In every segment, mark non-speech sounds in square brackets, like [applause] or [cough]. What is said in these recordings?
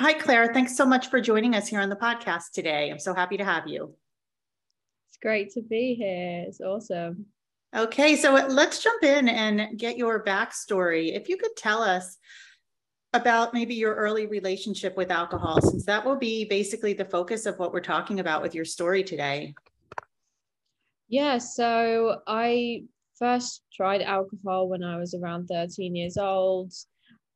Hi, Clare. Thanks so much for joining us here on the podcast today. I'm so happy to have you. It's great to be here. It's awesome. Okay, so let's jump in and get your backstory. If you could tell us about maybe your early relationship with alcohol, since that will be basically the focus of what we're talking about with your story today. Yeah, so I first tried alcohol when I was around 13 years old.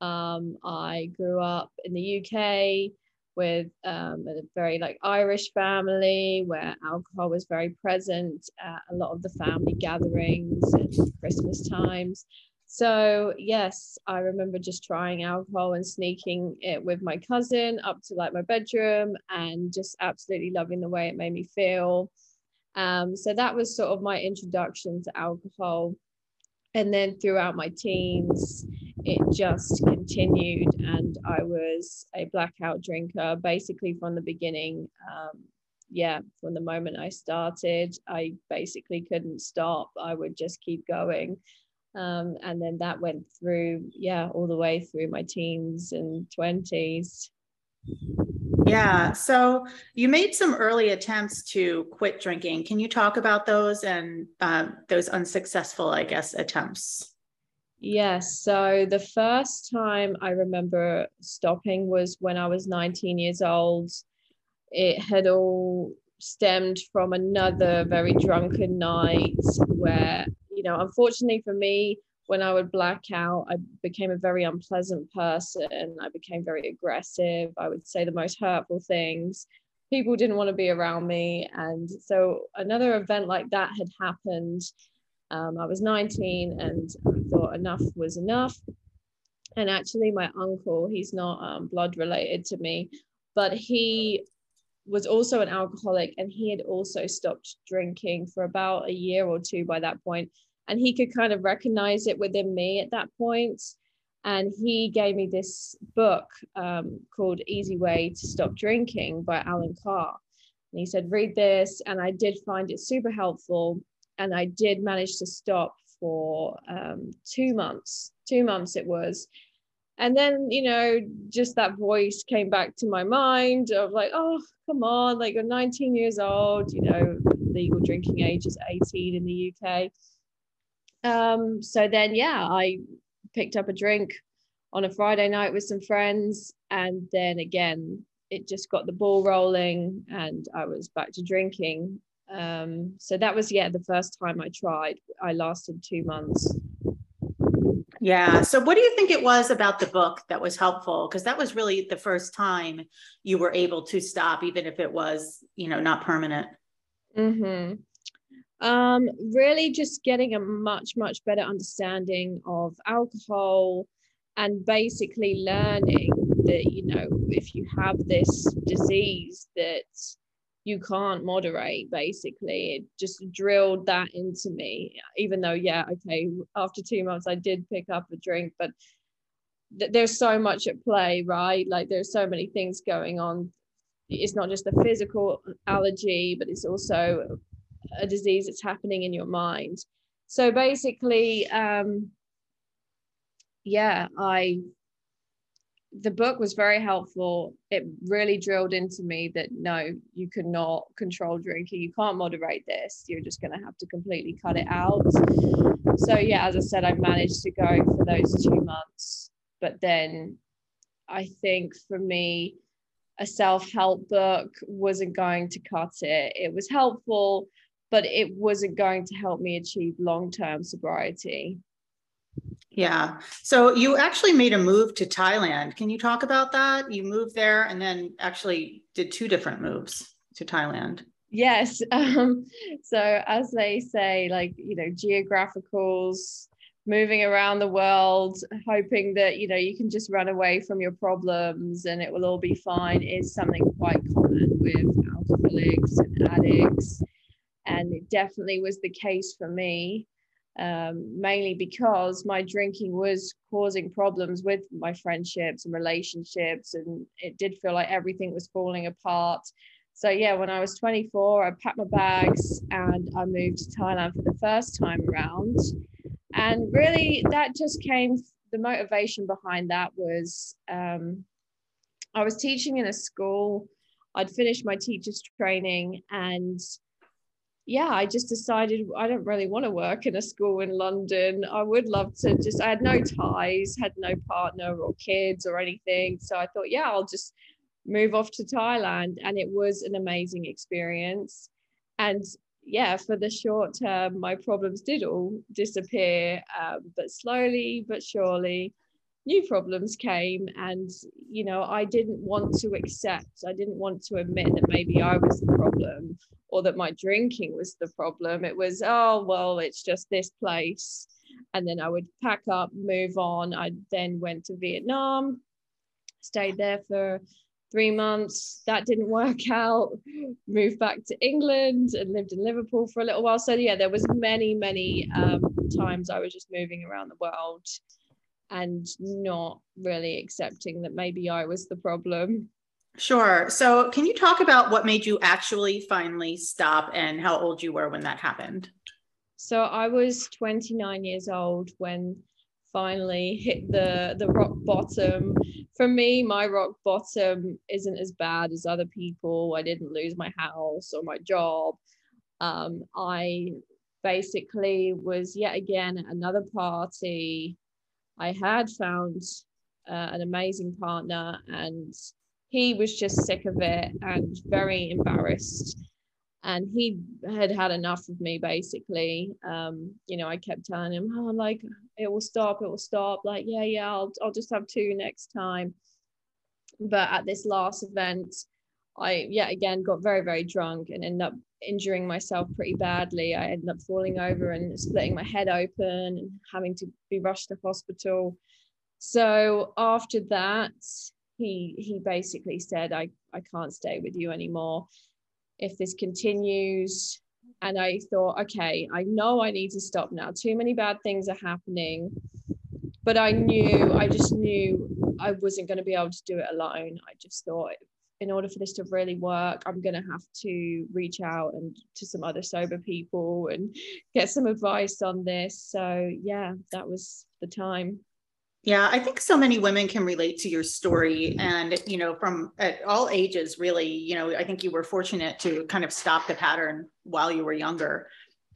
Um, I grew up in the UK with um, a very like Irish family where alcohol was very present at a lot of the family gatherings and Christmas times. So yes, I remember just trying alcohol and sneaking it with my cousin up to like my bedroom and just absolutely loving the way it made me feel. Um, so that was sort of my introduction to alcohol. And then throughout my teens, it just continued, and I was a blackout drinker basically from the beginning. Um, yeah, from the moment I started, I basically couldn't stop. I would just keep going. Um, and then that went through yeah all the way through my teens and 20s yeah so you made some early attempts to quit drinking can you talk about those and uh, those unsuccessful i guess attempts yes so the first time i remember stopping was when i was 19 years old it had all stemmed from another very drunken night where you know, unfortunately for me, when I would black out, I became a very unpleasant person. I became very aggressive. I would say the most hurtful things. People didn't want to be around me. And so another event like that had happened. Um, I was 19 and I thought enough was enough. And actually, my uncle, he's not um, blood related to me, but he was also an alcoholic and he had also stopped drinking for about a year or two by that point. And he could kind of recognize it within me at that point. And he gave me this book um, called easy way to stop drinking by Allen Carr. And he said read this. And i did find it super helpful and i did manage to stop for um, two months two months it was and then you know just that voice came back to my mind of like oh come on like you're 19 years old you know legal drinking age is 18 in the uk um, so then, yeah, I picked up a drink on a Friday night with some friends. And then again, it just got the ball rolling and I was back to drinking. Um, so that was, yeah, the first time I tried. I lasted two months. Yeah. So, what do you think it was about the book that was helpful? Because that was really the first time you were able to stop, even if it was, you know, not permanent. Hmm. Um, really, just getting a much, much better understanding of alcohol and basically learning that, you know, if you have this disease that you can't moderate, basically, it just drilled that into me. Even though, yeah, okay, after two months, I did pick up a drink, but th- there's so much at play, right? Like, there's so many things going on it's not just the physical allergy, but it's also a disease that's happening in your mind. So basically, um, yeah, I the book was very helpful. It really drilled into me that no, you cannot control drinking. You can't moderate this. You're just going to have to completely cut it out. So, yeah, as I said, I managed to go for those two months. But then I think for me, a self help book wasn't going to cut it. It was helpful, but it wasn't going to help me achieve long-term sobriety. Yeah. So you actually made a move to Thailand. Can you talk about that? You moved there and then actually did two different moves to Thailand. Yes. [laughs] Um, so as they say, like, you know, geographicals, moving around the world, hoping that, you know, you can just run away from your problems and it will all be fine is something quite common with alcoholics and addicts and it definitely was the case for me um, mainly because my drinking was causing problems with my friendships and relationships and it did feel like everything was falling apart so yeah when i was 24 i packed my bags and i moved to thailand for the first time around and really that just came the motivation behind that was um, I was teaching in a school. I'd finished my teacher's training and yeah, I just decided I don't really want to work in a school in London. I would love to just, I had no ties, had no partner or kids or anything. So I thought, yeah, I'll just move off to Thailand. And it was an amazing experience. And yeah, for the short term, my problems did all disappear, um, but slowly but surely, new problems came. And, you know, I didn't want to accept, I didn't want to admit that maybe I was the problem or that my drinking was the problem. It was, oh, well, it's just this place. And then I would pack up, move on. I then went to Vietnam, stayed there for three months. That didn't [laughs] work out. Moved back to England and lived in Liverpool for a little while. So yeah, there was many, many um, times I was just moving around the world and not really accepting that maybe I was the problem. Sure. So, can you talk about what made you actually finally stop and how old you were when that happened? So, I was 29 years old when finally hit the the rock bottom for me my rock bottom isn't as bad as other people i didn't lose my house or my job um, i basically was yet again at another party i had found uh, an amazing partner and he was just sick of it and very embarrassed. And he had had enough of me basically. Um you know i kept telling him oh like it will stop it will stop. Like yeah yeah i'll, I'll just have two next time. But at this last event i yeah again got very very drunk and ended up injuring myself pretty badly i ended up falling over and splitting my head open and having to be rushed to hospital so after that he he basically said i i can't stay with you anymore if this continues. And I thought, okay, I know I need to stop now. Too many bad things are happening. But I knew, I just knew I wasn't going to be able to do it alone. I just thought, in order for this to really work, I'm going to have to reach out and to some other sober people and get some advice on this. So, yeah, that was the time. Yeah, I think so many women can relate to your story and, you know, from at all ages, really, you know, I think you were fortunate to kind of stop the pattern while you were younger.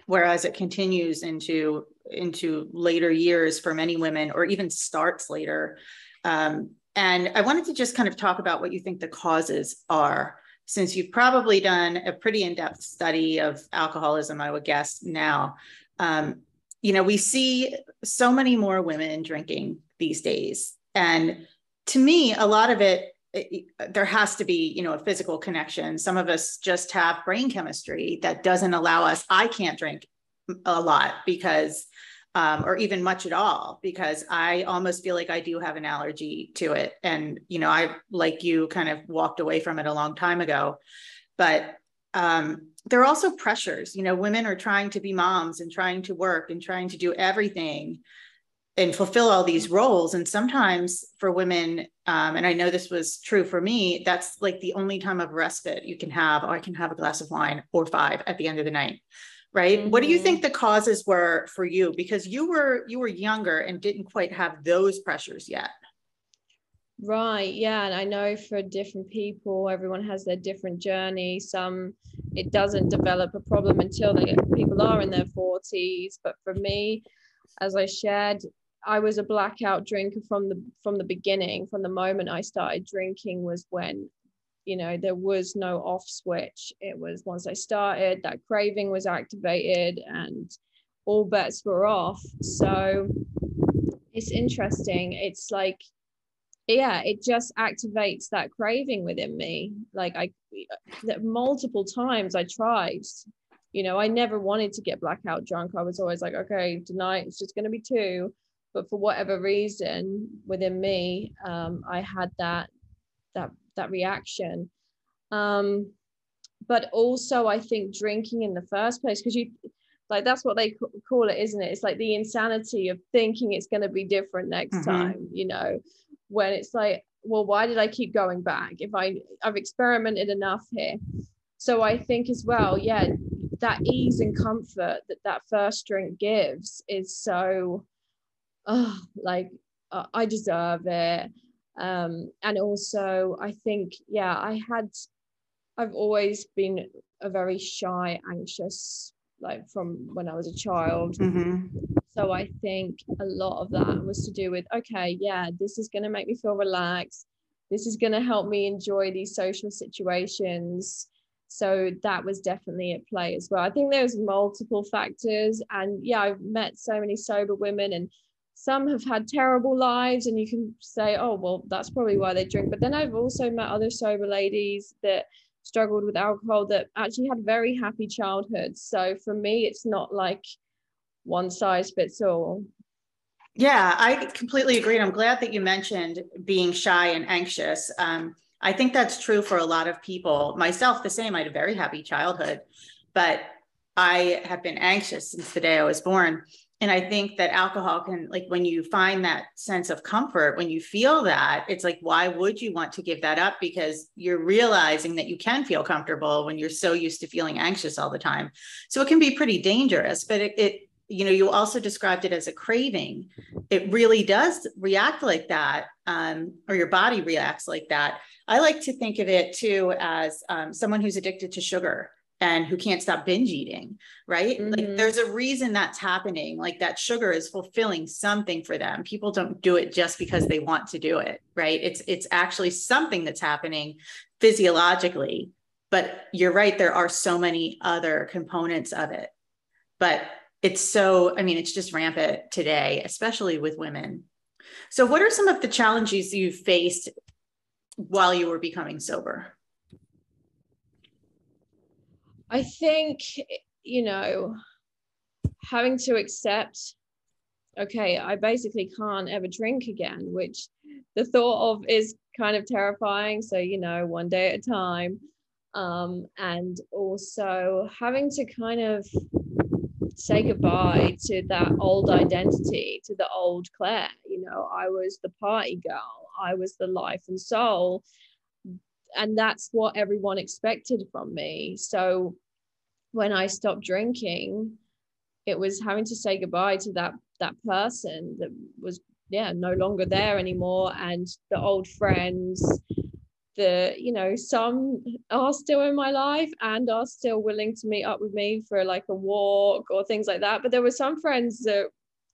Whereas it continues into into later years for many women, or even starts later. Um, and I wanted to just kind of talk about what you think the causes are, since you've probably done a pretty in-depth study of alcoholism, I would guess now. Um, you know, we see so many more women drinking these days. And to me, a lot of it, it, there has to be, you know, a physical connection. Some of us just have brain chemistry that doesn't allow us. I can't drink a lot because, um, or even much at all, because I almost feel like I do have an allergy to it. And, you know, I, like you, kind of walked away from it a long time ago. But um, there are also pressures. You know, women are trying to be moms and trying to work and trying to do everything and fulfill all these roles and sometimes for women um, and i know this was true for me that's like the only time of respite you can have oh, i can have a glass of wine or five at the end of the night right mm-hmm. what do you think mm-hmm. the causes were for you because you were you were younger and didn't quite have those pressures yet right yeah and i know for different people everyone has their different journey some it doesn't develop a problem until they people are in their 40s but for me as i shared I was a blackout drinker from the from the beginning. From the moment I started drinking was when, you know, there was no off switch. It was once I started that craving was activated and all bets were off. So it's interesting. It's like, yeah, it just activates that craving within me. Like I, multiple times I tried. You know, I never wanted to get blackout drunk. I was always like, okay, tonight it's just going to be two but for whatever reason within me um, i had that that that reaction um, but also i think drinking in the first place because you like that's what they call it isn't it it's like the insanity of thinking it's going to be different next mm-hmm. time you know when it's like well why did i keep going back if i i've experimented enough here so i think as well yeah that ease and comfort that that first drink gives is so oh, like uh, I deserve it. Um, and also I think yeah I had I've always been a very shy anxious like from when I was a child. Mhm. so I think a lot of that was to do with okay yeah this is going to make me feel relaxed. This is going to help me enjoy these social situations. So that was definitely at play as well. I think there's multiple factors. And yeah i've met so many sober women and some have had terrible lives and you can say oh well that's probably why they drink but then i've also met other sober ladies that struggled with alcohol that actually had very happy childhoods so for me it's not like one size fits all Yeah, I completely agree. And I'm glad that you mentioned being shy and anxious. Um, I think that's true for a lot of people. Myself, the same. I had a very happy childhood, but I have been anxious since the day I was born. And I think that alcohol can, like, when you find that sense of comfort, when you feel that, it's like, why would you want to give that up? Because you're realizing that you can feel comfortable when you're so used to feeling anxious all the time. So it can be pretty dangerous, but it, it you know, you also described it as a craving. It really does react like that, um, or your body reacts like that. I like to think of it too as um, someone who's addicted to sugar and who can't stop binge eating, right? Mhm. Like there's a reason that's happening. Like that sugar is fulfilling something for them. People don't do it just because they want to do it, right? It's it's actually something that's happening physiologically. But you're right, there are so many other components of it. But it's so, I mean, it's just rampant today, especially with women. So, what are some of the challenges you faced while you were becoming sober? I think, you know, having to accept, okay, I basically can't ever drink again, which the thought of is kind of terrifying. So, you know, one day at a time. Um, and also having to kind of say goodbye to that old identity, to the old Clare. You know, I was the party girl, I was the life and soul. And that's what everyone expected from me. So when I stopped drinking, it was having to say goodbye to that that person that was yeah no longer there anymore. And the old friends the you know some are still in my life and are still willing to meet up with me for like a walk or things like that. But there were some friends that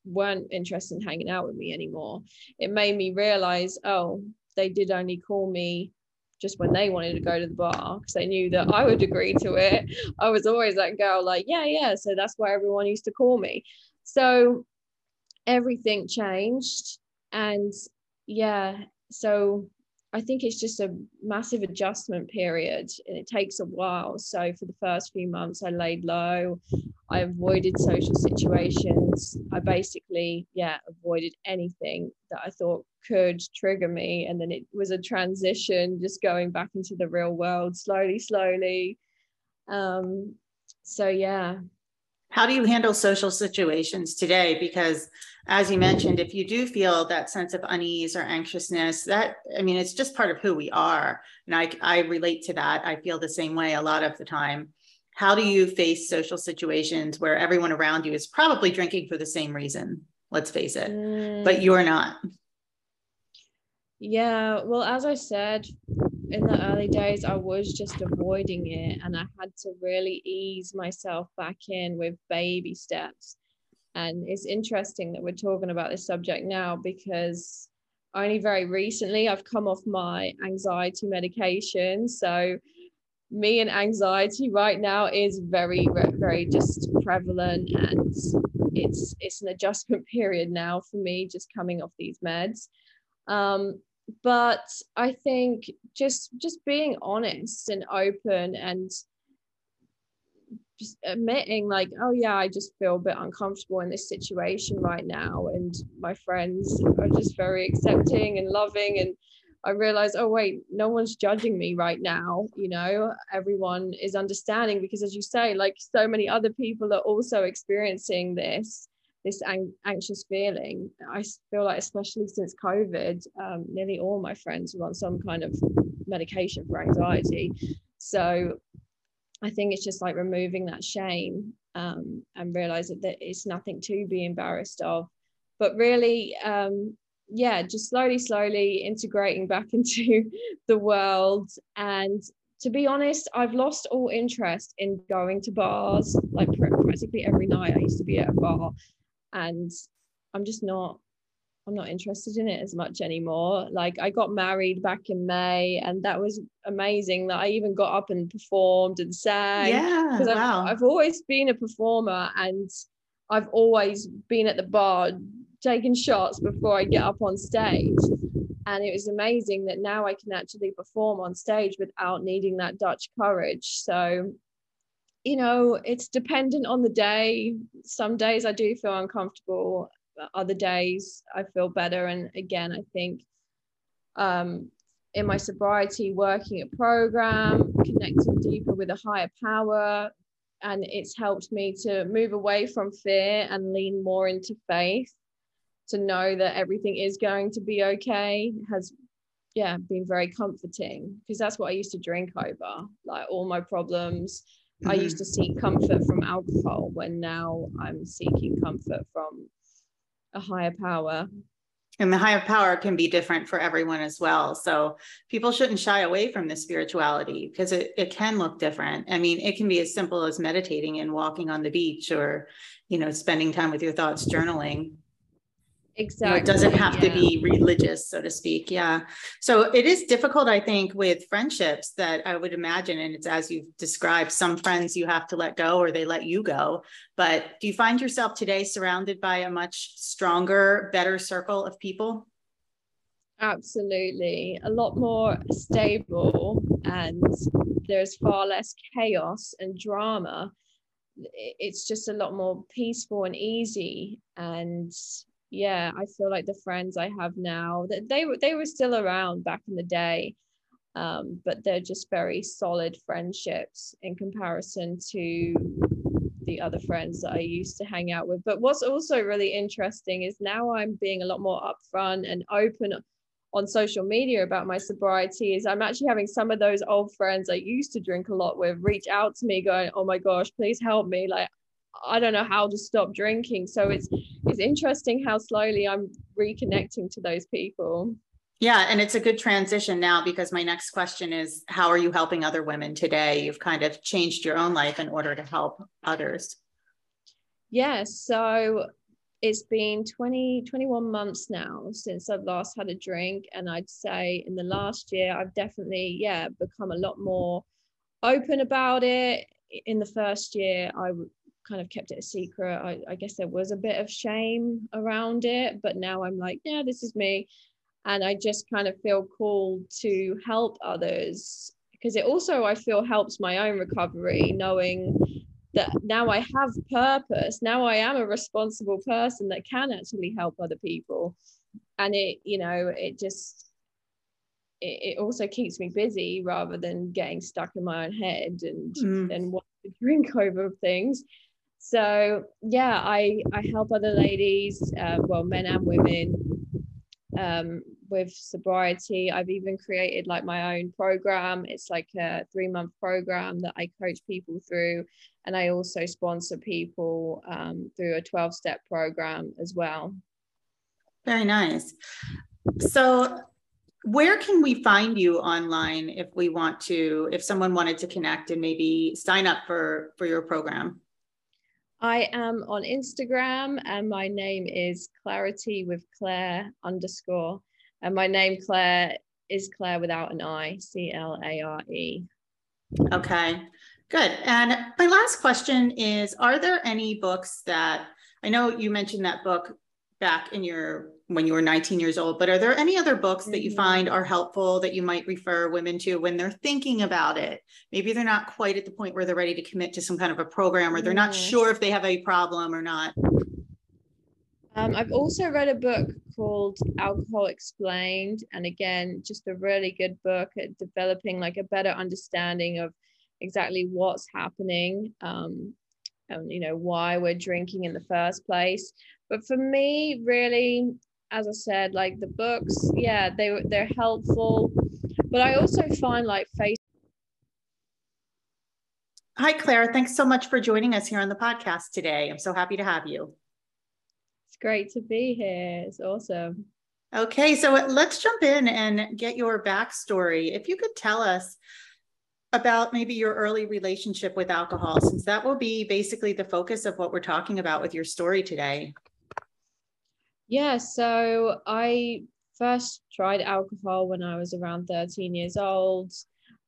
weren't interested in hanging out with me anymore. It made me realize oh they did only call me just when they wanted to go to the bar because they knew that I would agree to it. I was always that girl, like, yeah, yeah. So that's why everyone used to call me. So everything changed. And yeah, so I think it's just a massive adjustment period and it takes a while. So for the first few months, I laid low. I avoided social situations. I basically, yeah, avoided anything that I thought could trigger me. And then it was a transition, just going back into the real world slowly, slowly. Um, so, yeah. How do you handle social situations today? Because as you mentioned, if you do feel that sense of unease or anxiousness, that I mean, it's just part of who we are. And I, I relate to that. I feel the same way a lot of the time. How do you face social situations where everyone around you is probably drinking for the same reason? Let's face it, Mm. but you're not. Yeah, well, as I said, in the early days, I was just avoiding it, and I had to really ease myself back in with baby steps. And it's interesting that we're talking about this subject now because only very recently I've come off my anxiety medication. So, me and anxiety right now is very, very just prevalent, and it's it's an adjustment [laughs] period now for me just coming off these meds. Um, but I think just just being honest and open and just admitting like oh yeah I just feel a bit uncomfortable in this situation right now. And my friends are just very accepting and loving. And I realize oh wait no one's judging me right now. You know everyone is understanding because as you say like so many other people are also experiencing this this ang- anxious feeling. I feel like, especially since COVID, um, nearly all my friends were on some kind of medication for anxiety. So I think it's just like removing that shame um, and realizing that it's nothing to be embarrassed of. But really, um, yeah, just slowly, slowly integrating back [laughs] into the world. And to be honest, I've lost all interest in going to bars. Like practically every night, I used to be at a bar, and I'm just not. I'm not interested in it as much anymore. Like I got married back in May, and that was amazing. That I even got up and performed and sang. Yeah, because wow. I've, I've always been a performer, and I've always been at the bar taking shots before I get up on stage. And it was amazing that now I can actually perform on stage without needing that Dutch courage. So, you know, it's dependent on the day. Some days I do feel uncomfortable, other days I feel better. And again, I think um, in my sobriety, working a program, connecting deeper with a higher power, and it's helped me to move away from fear and lean more into faith to know that everything is going to be okay has yeah been very comforting because that's what i used to drink over like all my problems. I mm-hmm. used to seek comfort from alcohol when now i'm seeking comfort from a higher power. And the higher power can be different for everyone as well. So people shouldn't shy away from the spirituality because it, it can look different. I mean it can be as simple as meditating and walking on the beach or you know spending time with your thoughts journaling Exactly. it doesn't have yeah. to be religious, so to speak. Yeah. So it is difficult, I think, with friendships that I would imagine. And it's as you've described, some friends you have to let go or they let you go. But do you find yourself today surrounded by a much stronger, better circle of people? Absolutely. A lot more stable, and there's far less chaos and drama. It's just a lot more peaceful and easy. And yeah i feel like the friends i have now that they were they were still around back in the day um, but they're just very solid friendships in comparison to the other friends that I used to hang out with. But what's also really interesting is now I'm being a lot more upfront and open on social media about my sobriety is I'm actually having some of those old friends I used to drink a lot with reach out to me going, "Oh my gosh, please help me. Like I don't know how to stop drinking. So it's it's interesting how slowly I'm reconnecting to those people. Yeah, and it's a good transition now because my next question is how are you helping other women today? You've kind of changed your own life in order to help others. Yeah, so it's been 20 21 months now since I've last had a drink and I'd say in the last year I've definitely yeah become a lot more open about it in the first year I kind of kept it a secret. I, I guess there was a bit of shame around it, but now I'm like, yeah, this is me. And I just kind of feel called to help others because it also, I feel, helps my own recovery, knowing that now I have purpose. Now I am a responsible person that can actually help other people. And it, you know, it just, it, it also keeps me busy rather than getting stuck in my own head and mm. want to drink over things so yeah i i help other ladies uh, well men and women um, with sobriety. I've even created like my own program. It's like a three month program that i coach people through and i also sponsor people um, through a 12 step program as well. Very nice. So where can we find you online if we want to if someone wanted to connect and maybe sign up for for your program I am on Instagram and my name is Clarity with Clare underscore. And my name, Clare, is Clare without an I, C L A R E. Okay, good. And my last question is Are there any books that I know you mentioned that book back in your when you were 19 years old but are there any other books that you mm-hmm. find are helpful that you might refer women to when they're thinking about it maybe they're not quite at the point where they're ready to commit to some kind of a program or they're not sure if they have a problem or not um, I've also read a book called Alcohol Explained, and again, just a really good book at developing like a better understanding of exactly what's happening, um, and you know why we're drinking in the first place. But for me, really, as I said, like the books, yeah, they they're helpful. But I also find like face. Hi, Clare. Thanks so much for joining us here on the podcast today. I'm so happy to have you. It's great to be here. It's awesome. Okay, so let's jump in and get your backstory. If you could tell us about maybe your early relationship with alcohol, since that will be basically the focus of what we're talking about with your story today. Yeah, so I first tried alcohol when I was around 13 years old.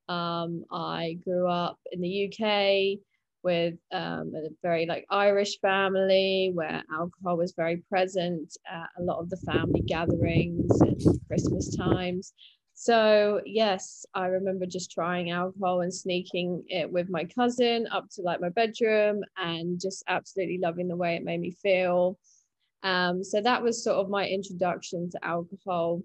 Um, I grew up in the UK with um, a very like Irish family where alcohol was very present at a lot of the family gatherings and Christmas times. So yes, I remember just trying alcohol and sneaking it with my cousin up to like my bedroom and just absolutely loving the way it made me feel. Um, so that was sort of my introduction to alcohol.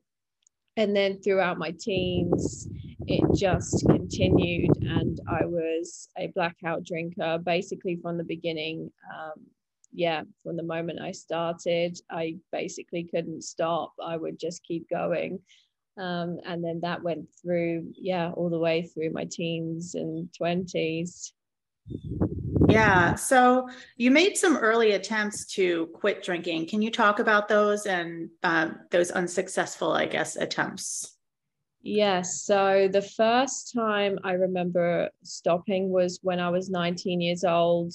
And then throughout my teens, it just continued and i was a blackout drinker basically from the beginning. Um, yeah from the moment i started i basically couldn't stop. I would just keep going. Um, and then that went through yeah all the way through my teens and 20s yeah so you made some early attempts to quit drinking can you talk about those and uh, those unsuccessful i guess attempts Yes. So the first time I remember stopping was when I was 19 years old.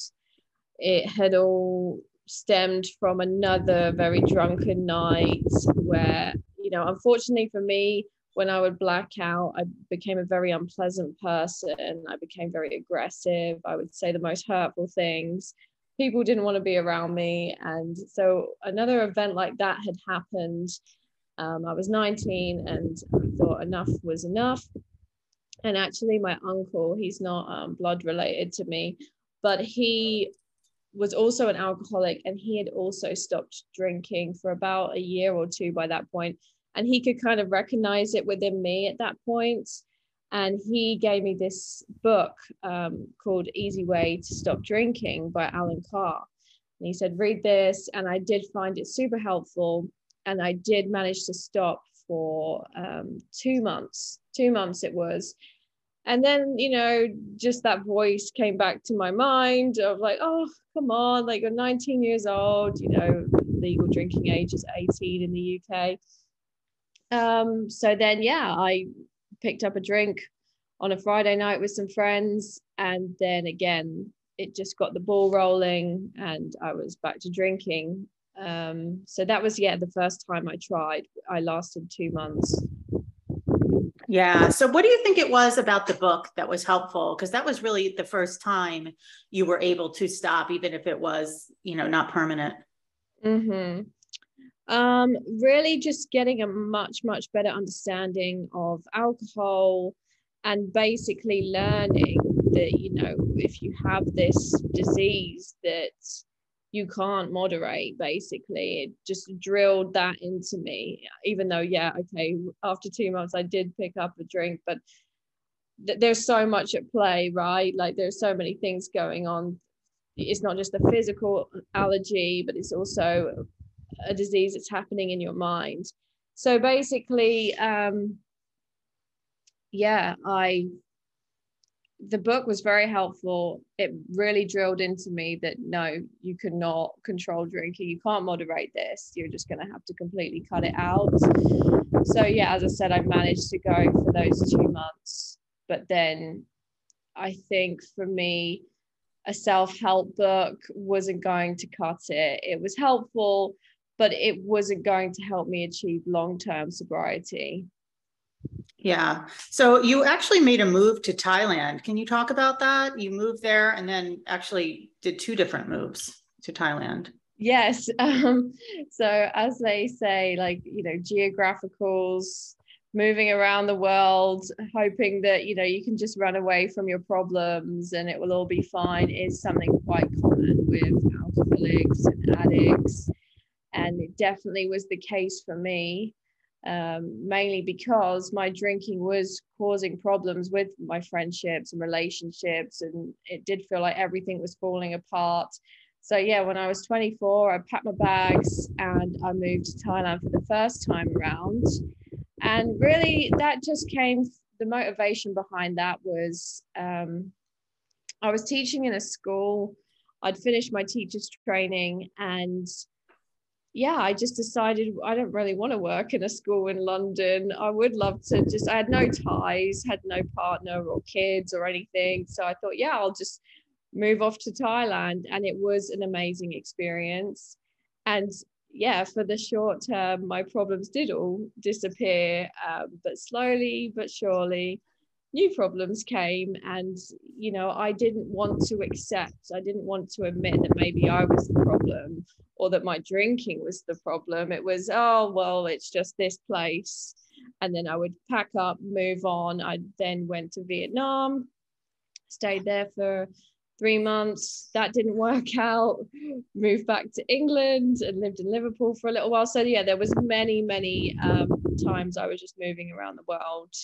It had all stemmed from another very drunken night where, you know, unfortunately for me, when I would black out, I became a very unpleasant person. I became very aggressive. I would say the most hurtful things. People didn't want to be around me. And so another event like that had happened um, I was 19 and I thought enough was enough. And actually, my uncle, he's not um, blood related to me, but he was also an alcoholic and he had also stopped drinking for about a year or two by that point and he could kind of recognize it within me at that point and he gave me this book um, called easy way to stop drinking by Allen Carr and he said read this and i did find it super helpful and I did manage to stop for um, two months. Two months it was. And then, you know, just that voice came back to my mind of like, oh, come on, like you're 19 years old, you know, legal drinking age is 18 in the UK. Um, so then, yeah, I picked up a drink on a Friday night with some friends. And then again, it just got the ball rolling and I was back to drinking. Um, so that was yeah the first time i tried. I lasted two months. Yeah. So what do you think it was about the book that was helpful? Because that was really the first time you were able to stop even if it was you know not permanent. Mm-hmm. Um, really just getting a much much better understanding of alcohol and basically learning that you know if you have this disease that you can't moderate basically it just drilled that into me. Even though yeah okay after two months i did pick up a drink but th- there's so much at play right? Like there's so many things going on. It's not just a physical allergy but it's also a disease that's happening in your mind so basically um yeah i the book was very helpful. It really drilled into me that no, you cannot control drinking. You can't moderate this. You're just going to have to completely cut it out. So, yeah, as I said, I managed to go for those two months. But then I think for me, a self help book wasn't going to cut it. It was helpful, but it wasn't going to help me achieve long term sobriety. Yeah. So you actually made a move to Thailand. Can you talk about that? You moved there and then actually did two different moves to Thailand. Yes. [laughs] Um, so as they say, like, you know, geographicals, moving around the world, hoping that, you know, you can just run away from your problems and it will all be fine is something quite common with alcoholics and addicts. And it definitely was the case for me um, mainly because my drinking was causing problems with my friendships and relationships, and it did feel like everything was falling apart. So, yeah, when I was 24, I packed my bags and I moved to Thailand for the first time around. And really, that just came, the motivation behind that was um, I was teaching in a school. I'd finished my teacher's training and yeah, I just decided I don't really want to work in a school in London. I would love to just, I had no ties, had no partner or kids or anything. So I thought, yeah, I'll just move off to Thailand. And it was an amazing experience. And yeah, for the short term, my problems did all disappear, um, but slowly but surely, new problems came and you know i didn't want to accept i didn't want to admit that maybe i was the problem or that my drinking was the problem. It was oh well it's just this place. And then i would pack up move on. I then went to vietnam stayed there for three months. That didn't [laughs] work out. Moved back to england and lived in liverpool for a little while. So yeah there was many many um, times i was just moving around the world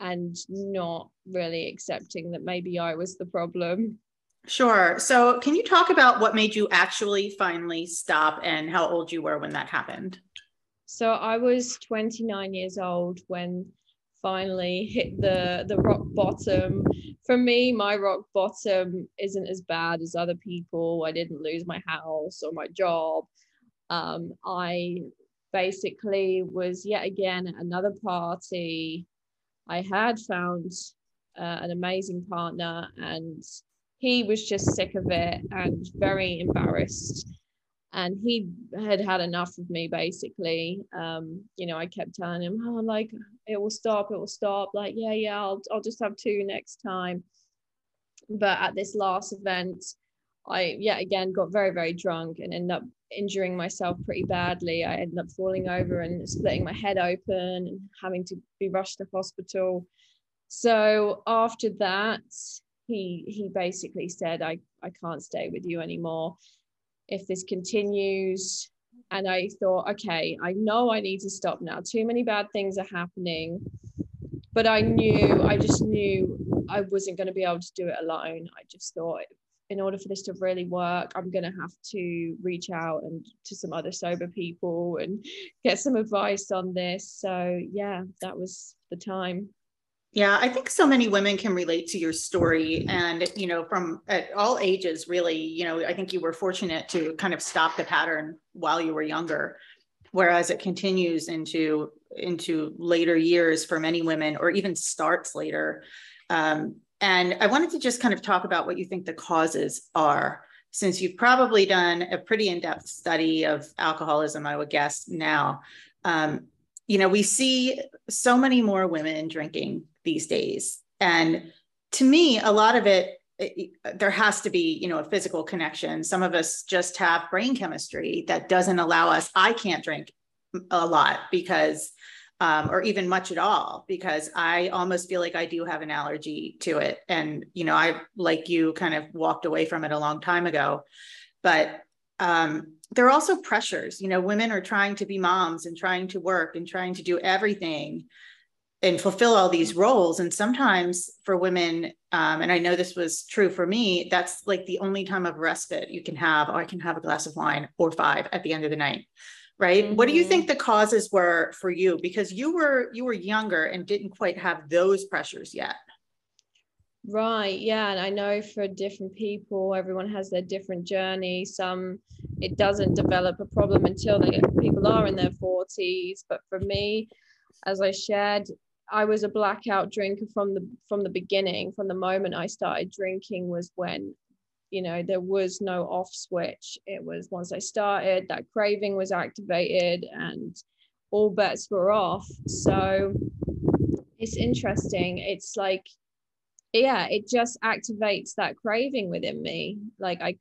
and not really accepting that maybe I was the problem. Sure. So, can you talk about what made you actually finally stop and how old you were when that happened? So, I was 29 years old when finally hit the the rock bottom. For me, my rock bottom isn't as bad as other people. I didn't lose my house or my job. Um, I basically was yet again at another party I had found uh, an amazing partner and he was just sick of it and very embarrassed. And he had had enough of me basically. Um, you know i kept telling him oh like it will stop it will stop. Like yeah yeah i'll, I'll just have two next time. But at this last event i yet again got very very drunk and ended up injuring myself pretty badly. I ended up falling over and splitting my head open and having to be rushed to hospital. So after that, he he basically said, I, I can't stay with you anymore. If this continues, and I thought, okay, I know I need to stop now. Too many bad things are happening. But I knew, I just knew I wasn't going to be able to do it alone. I just thought in order for this to really work, I'm going to have to reach out and to some other sober people and get some advice on this. So, yeah, that was the time. Yeah, I think so many women can relate to your story and, you know, from at all ages, really, you know, I think you were fortunate to kind of stop the pattern while you were younger. Whereas it continues into into later years for many women, or even starts later. Um, and I wanted to just kind of talk about what you think the causes are, since you've probably done a pretty in depth study of alcoholism, I would guess now. Um, you know, we see so many more women drinking these days. And to me, a lot of it, it, there has to be, you know, a physical connection. Some of us just have brain chemistry that doesn't allow us. I can't drink a lot because um, or even much at all because I almost feel like I do have an allergy to it. And, you know, I, like you, kind of walked away from it a long time ago. But um, there are also pressures. You know, women are trying to be moms and trying to work and trying to do everything and fulfill all these roles. And sometimes for women, um, and I know this was true for me, that's like the only time of respite you can have, or I can have a glass of wine or five at the end of the night right mm-hmm. what do you think mm-hmm. the causes were for you because you were you were younger and didn't quite have those pressures yet right yeah and i know for different people everyone has their different journey some it doesn't develop a problem until they people are in their 40s but for me as i shared i was a blackout drinker from the from the beginning from the moment i started drinking was when you know there was no off switch. It was once i started that craving was activated and all bets were off. So it's interesting. It's like yeah it just activates that craving within me. Like i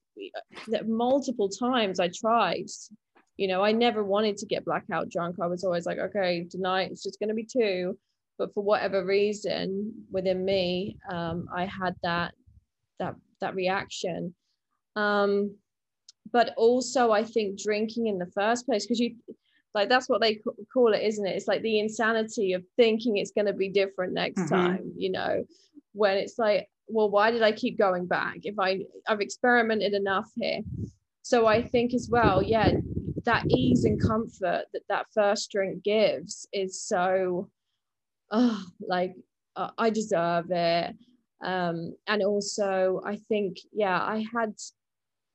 multiple times i tried you know i never wanted to get blackout drunk. I was always like okay tonight it's just going to be two. But for whatever reason within me um, i had that that that reaction. Um but also i think drinking in the first place because you like that's what they call it isn't it? It's like the insanity of thinking it's going to be different next mm-hmm. time you know? When it's like well why did i keep going back if i i've experimented enough here? So i think as well yeah that ease and comfort that that first drink gives is so oh like uh, i deserve it um, and also, I think, yeah, I had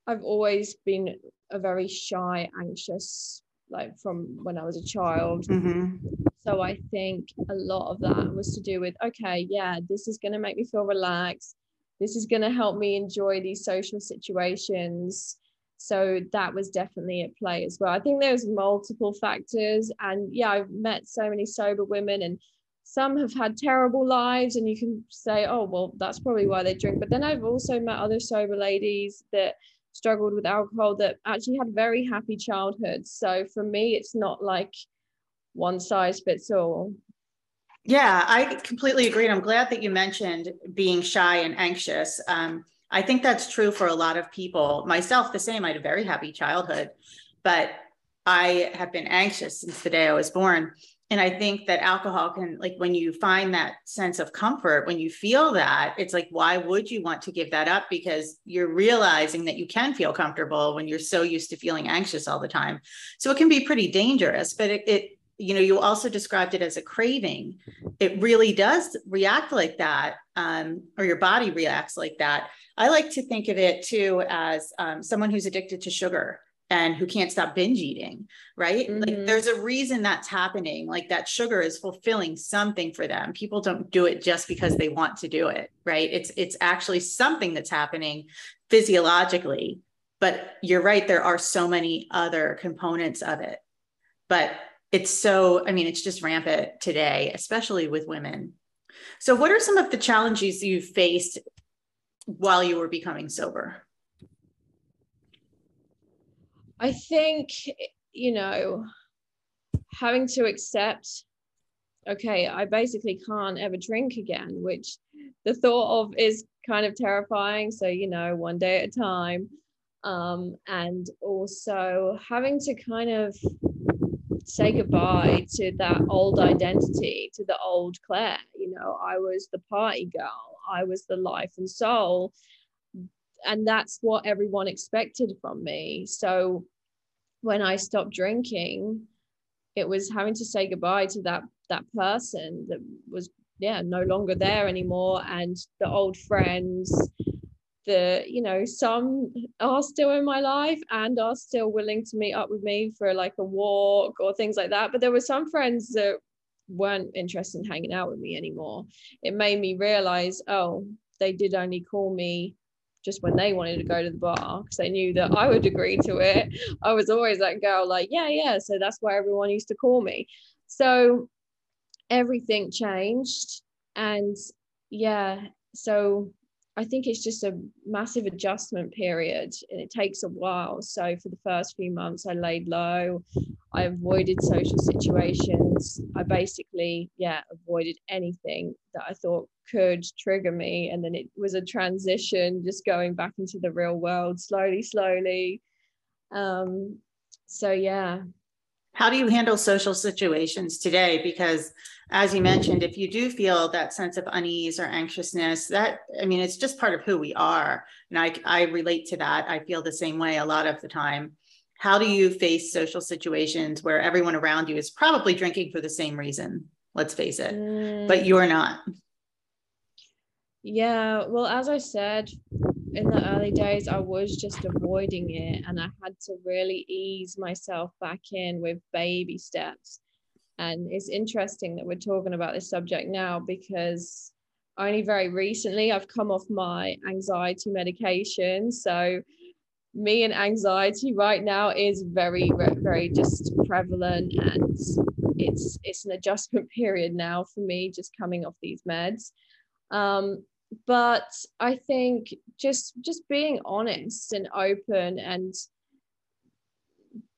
I've always been a very shy, anxious, like from when I was a child. Mm-hmm. So I think a lot of that was to do with, okay, yeah, this is going to make me feel relaxed. This is going to help me enjoy these social situations. So that was definitely at play as well. I think there's multiple factors. And yeah, I've met so many sober women and some have had terrible lives and you can say oh well that's probably why they drink. But then i've also met other sober ladies that struggled with alcohol that actually had very happy childhoods. So for me it's not like one size fits all. Yeah i completely agree. And i'm glad that you mentioned being shy and anxious. Um, i think that's true for a lot of people myself the same. I had a very happy childhood but i have been anxious since the day i was born and i think that alcohol can like when you find that sense of comfort when you feel that it's like why would you want to give that up? Because you're realizing that you can feel comfortable when you're so used to feeling anxious all the time. So it can be pretty dangerous but it, it you know you also described it as a craving. It really does react like that um, or your body reacts like that. I like to think of it too as um, someone who's addicted to sugar and who can't stop binge eating, right? Mm-hmm. Like there's a reason that's happening. Like that sugar is fulfilling something for them. People don't do it just because they want to do it, right? It's it's actually something that's happening physiologically. But you're right, there are so many other components of it. But it's so, I mean, it's just rampant today, especially with women. So, what are some of the challenges you faced while you were becoming sober? I think, you know, having to accept, okay, I basically can't ever drink again, which the thought of is kind of terrifying. So, you know, one day at a time. Um, and also having to kind of say goodbye to that old identity, to the old Clare. You know, I was the party girl, I was the life and soul and that's what everyone expected from me. So when i stopped drinking it was having to say goodbye to that that person that was yeah no longer there anymore. And the old friends the you know some are still in my life and are still willing to meet up with me for like a walk or things like that. But there were some friends that weren't interested in hanging out with me anymore. It made me realize oh they did only call me just when they wanted to go to the bar because they knew that I would agree to it. I was always that girl, like, yeah, yeah. So that's why everyone used to call me. So everything changed. And yeah, so I think it's just a massive adjustment period and it takes a while. So for the first few months, I laid low. I avoided social situations. I basically, yeah, avoided anything that I thought could trigger me. And then it was a transition, just going back into the real world slowly, slowly. Um, so yeah, how do you handle social situations today? Because as you mentioned, if you do feel that sense of unease or anxiousness, that I mean, it's just part of who we are. And I, I relate to that. I feel the same way a lot of the time. How do you face social situations where everyone around you is probably drinking for the same reason? Let's face it, mm. but you're not. Yeah, well, as I said, in the early days, I was just avoiding it, and I had to really ease myself back in with baby steps. And it's interesting that we're talking about this subject now because only very recently I've come off my anxiety medication. So, me and anxiety right now is very, very just prevalent, and it's it's an adjustment [laughs] period now for me just coming off these meds. Um, but I think just just being honest and open and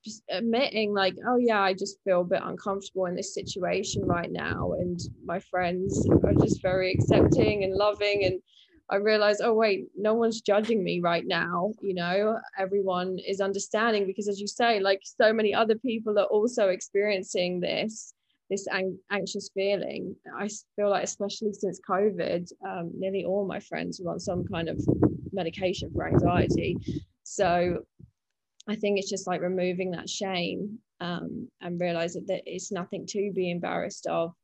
just admitting like oh yeah i just feel a bit uncomfortable in this situation right now. And my friends are just very accepting and loving. And i realize oh wait no one's judging me right now. You know everyone is understanding because as you say like so many other people are also experiencing this this ang- anxious feeling. I feel like, especially since COVID, um, nearly all my friends are on some kind of medication for anxiety. So I think it's just like removing that shame um, and realizing that it's nothing to be embarrassed of.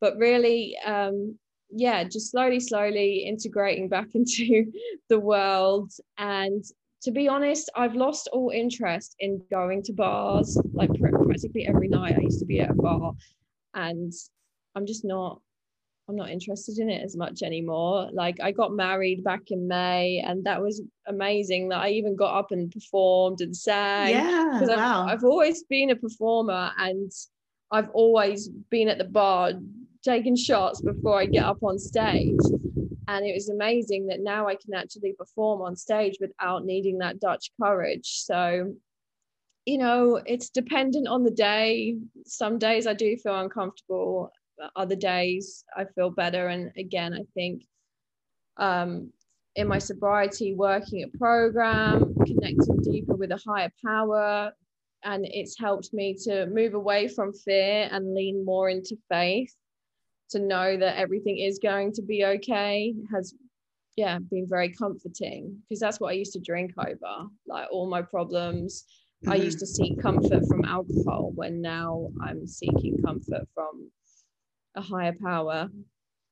But really, um, yeah, just slowly, slowly integrating back [laughs] into the world and to be honest, I've lost all interest in going to bars. Like practically every night, I used to be at a bar, and I'm just not. I'm not interested in it as much anymore. Like I got married back in May, and that was amazing. That I even got up and performed and sang. Yeah, wow. I've, I've always been a performer, and I've always been at the bar taking shots before I get up on stage and it was amazing that now I can actually perform on stage without needing that Dutch courage. So, you know, it's dependent on the day. Some days I do feel uncomfortable, other days I feel better. And again, I think um, in my sobriety, working a program, connecting deeper with a higher power, and it's helped me to move away from fear and lean more into faith to know that everything is going to be okay has yeah been very comforting because that's what i used to drink over like all my problems. I used mm-hmm. to seek comfort from alcohol when now i'm seeking comfort from a higher power.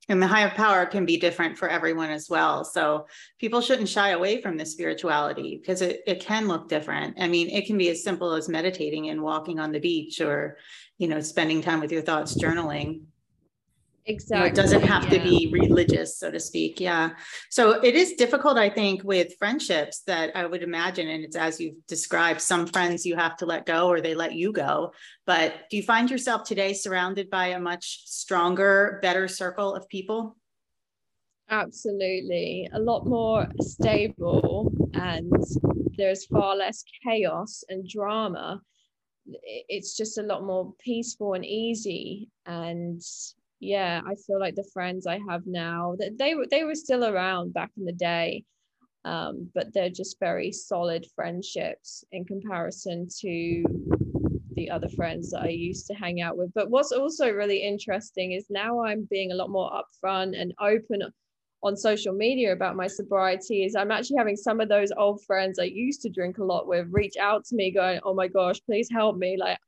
And the higher power can be different for everyone as well. So people shouldn't shy away from the spirituality because it, it can look different. I mean it can be as simple as meditating and walking on the beach or you know spending time with your thoughts journaling Exactly. it doesn't have yeah. to be religious, so to speak. Yeah. So it is difficult, I think, with friendships that I would imagine. And it's as you've described, some friends you have to let go or they let you go. But do you find yourself today surrounded by a much stronger, better circle of people? Absolutely. A lot more stable, and there's far less chaos and drama. It's just a lot more peaceful and easy. And yeah i feel like the friends i have now that they were they were still around back in the day um, but they're just very solid friendships in comparison to the other friends that i used to hang out with. But what's also really interesting is now i'm being a lot more upfront and open on social media about my sobriety is i'm actually having some of those old friends i used to drink a lot with reach out to me going oh my gosh please help me like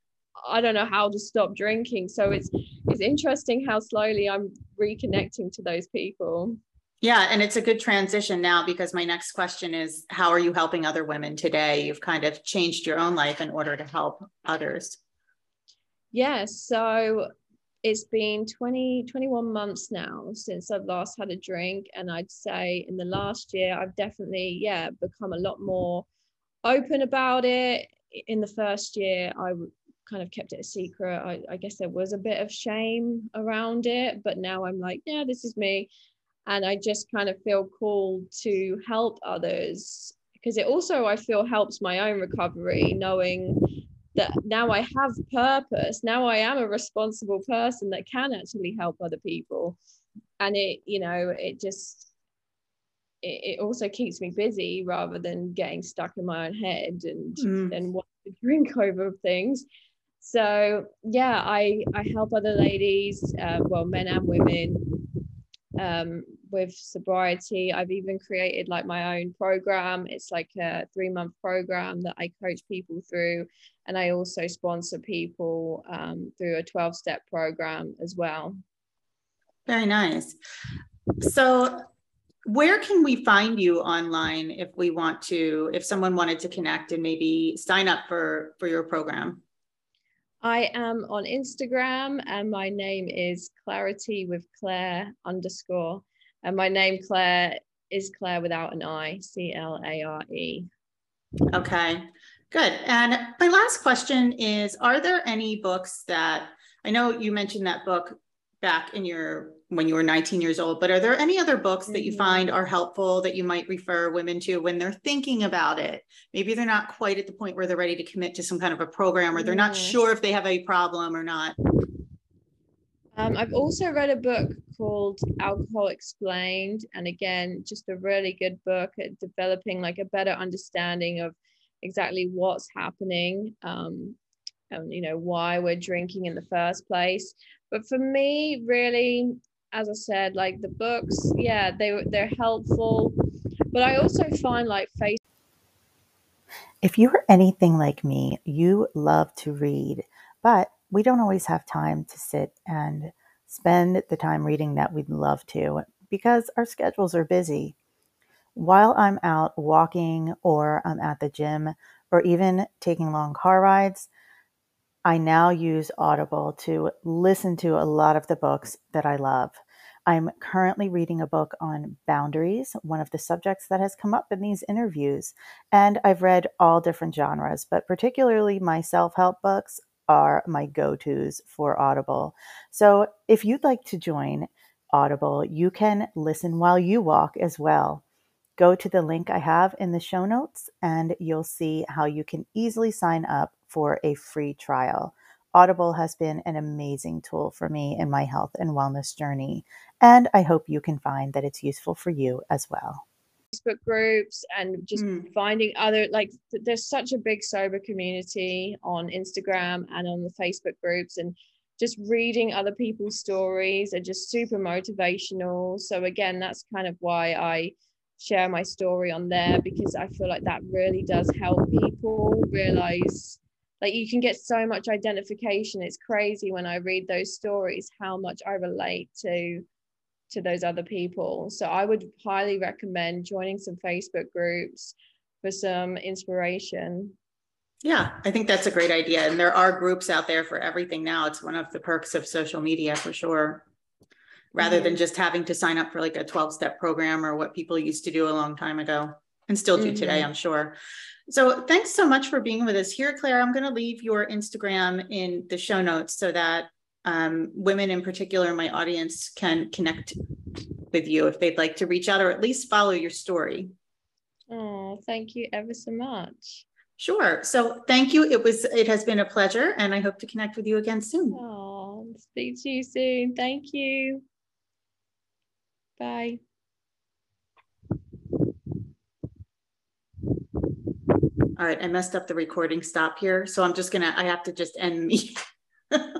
I don't know how to stop drinking. So it's it's interesting how slowly I'm reconnecting to those people. Yeah, and it's a good transition now because my next question is how are you helping other women today? You've kind of changed your own life in order to help others. Yeah, so it's been 20 21 months now since I've last had a drink and I'd say in the last year I've definitely yeah become a lot more open about it in the first year I kind of kept it a secret. I, I guess there was a bit of shame around it, but now I'm like, yeah, this is me. And I just kind of feel called to help others because it also, I feel, helps my own recovery, knowing that now I have purpose. Now I am a responsible person that can actually help other people. And it, you know, it just, it, also keeps me busy rather than getting stuck in my own head and mm. and want to drink [laughs] over things so yeah i i help other ladies uh, well men and women um, with sobriety. I've even created like my own program. It's like a three month program that i coach people through and i also sponsor people um, through a 12 step program as well. Very nice. So where can we find you online if we want to if someone wanted to connect and maybe sign up for for your program I am on Instagram and my name is Clarity with Clare underscore. And my name, Clare, is Clare without an I, C L A R E. Okay, good. And my last question is Are there any books that I know you mentioned that book back in your when you were 19 years old but are there any other books that you mm-hmm. find are helpful that you might refer women to when they're thinking about it? Maybe they're not quite at the point where they're ready to commit to some kind of a program or they're not sure if they have a problem or not. Um, I've also read a book called Alcohol Explained, and again, just a really good book at developing like a better understanding of exactly what's happening, um, and you know why we're drinking in the first place. But for me, really, as I said, like the books, yeah, they they're helpful. But I also find like face. If you're anything like me, you love to read, but we don't always have time to sit and spend the time reading that we'd love to because our schedules are busy. while I'm out walking or I'm at the gym or even taking long car rides, I now use Audible to listen to a lot of the books that I love. I'm currently reading a book on boundaries, one of the subjects that has come up in these interviews. And I've read all different genres, but particularly my self help books are my go tos for Audible. So if you'd like to join Audible, you can listen while you walk as well. Go to the link I have in the show notes and you'll see how you can easily sign up for a free trial. Audible has been an amazing tool for me in my health and wellness journey, and I hope you can find that it's useful for you as well. Facebook groups and just mm. finding other like there's such a big sober community on Instagram and on the Facebook groups and just reading other people's stories are just super motivational. So again, that's kind of why I share my story on there because I feel like that really does help people realize like you can get so much identification. It's crazy when i read those stories how much i relate to to those other people. So i would highly recommend joining some facebook groups for some inspiration. Yeah i think that's a great idea. And there are groups out there for everything now. It's one of the perks of social media for sure. Rather mm-hmm. than just having to sign up for like a 12 step program or what people used to do a long time ago and still do mm-hmm. today, I'm sure. So thanks so much for being with us here, Clare. I'm going to leave your Instagram in the show notes so that um, women in particular in my audience can connect with you if they'd like to reach out or at least follow your story. Oh, thank you ever so much. Sure. So thank you. It was it has been a pleasure and I hope to connect with you again soon. Oh, speak to you soon. Thank you. Bye. All right, I messed up the recording stop here, so I'm just gonna, I have to just end me. [laughs]